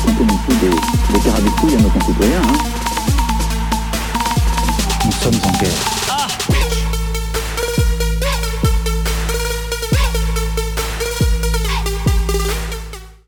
raconter non plus des, des carabistouilles à nos concitoyens. Hein. Nous sommes en guerre. Ah.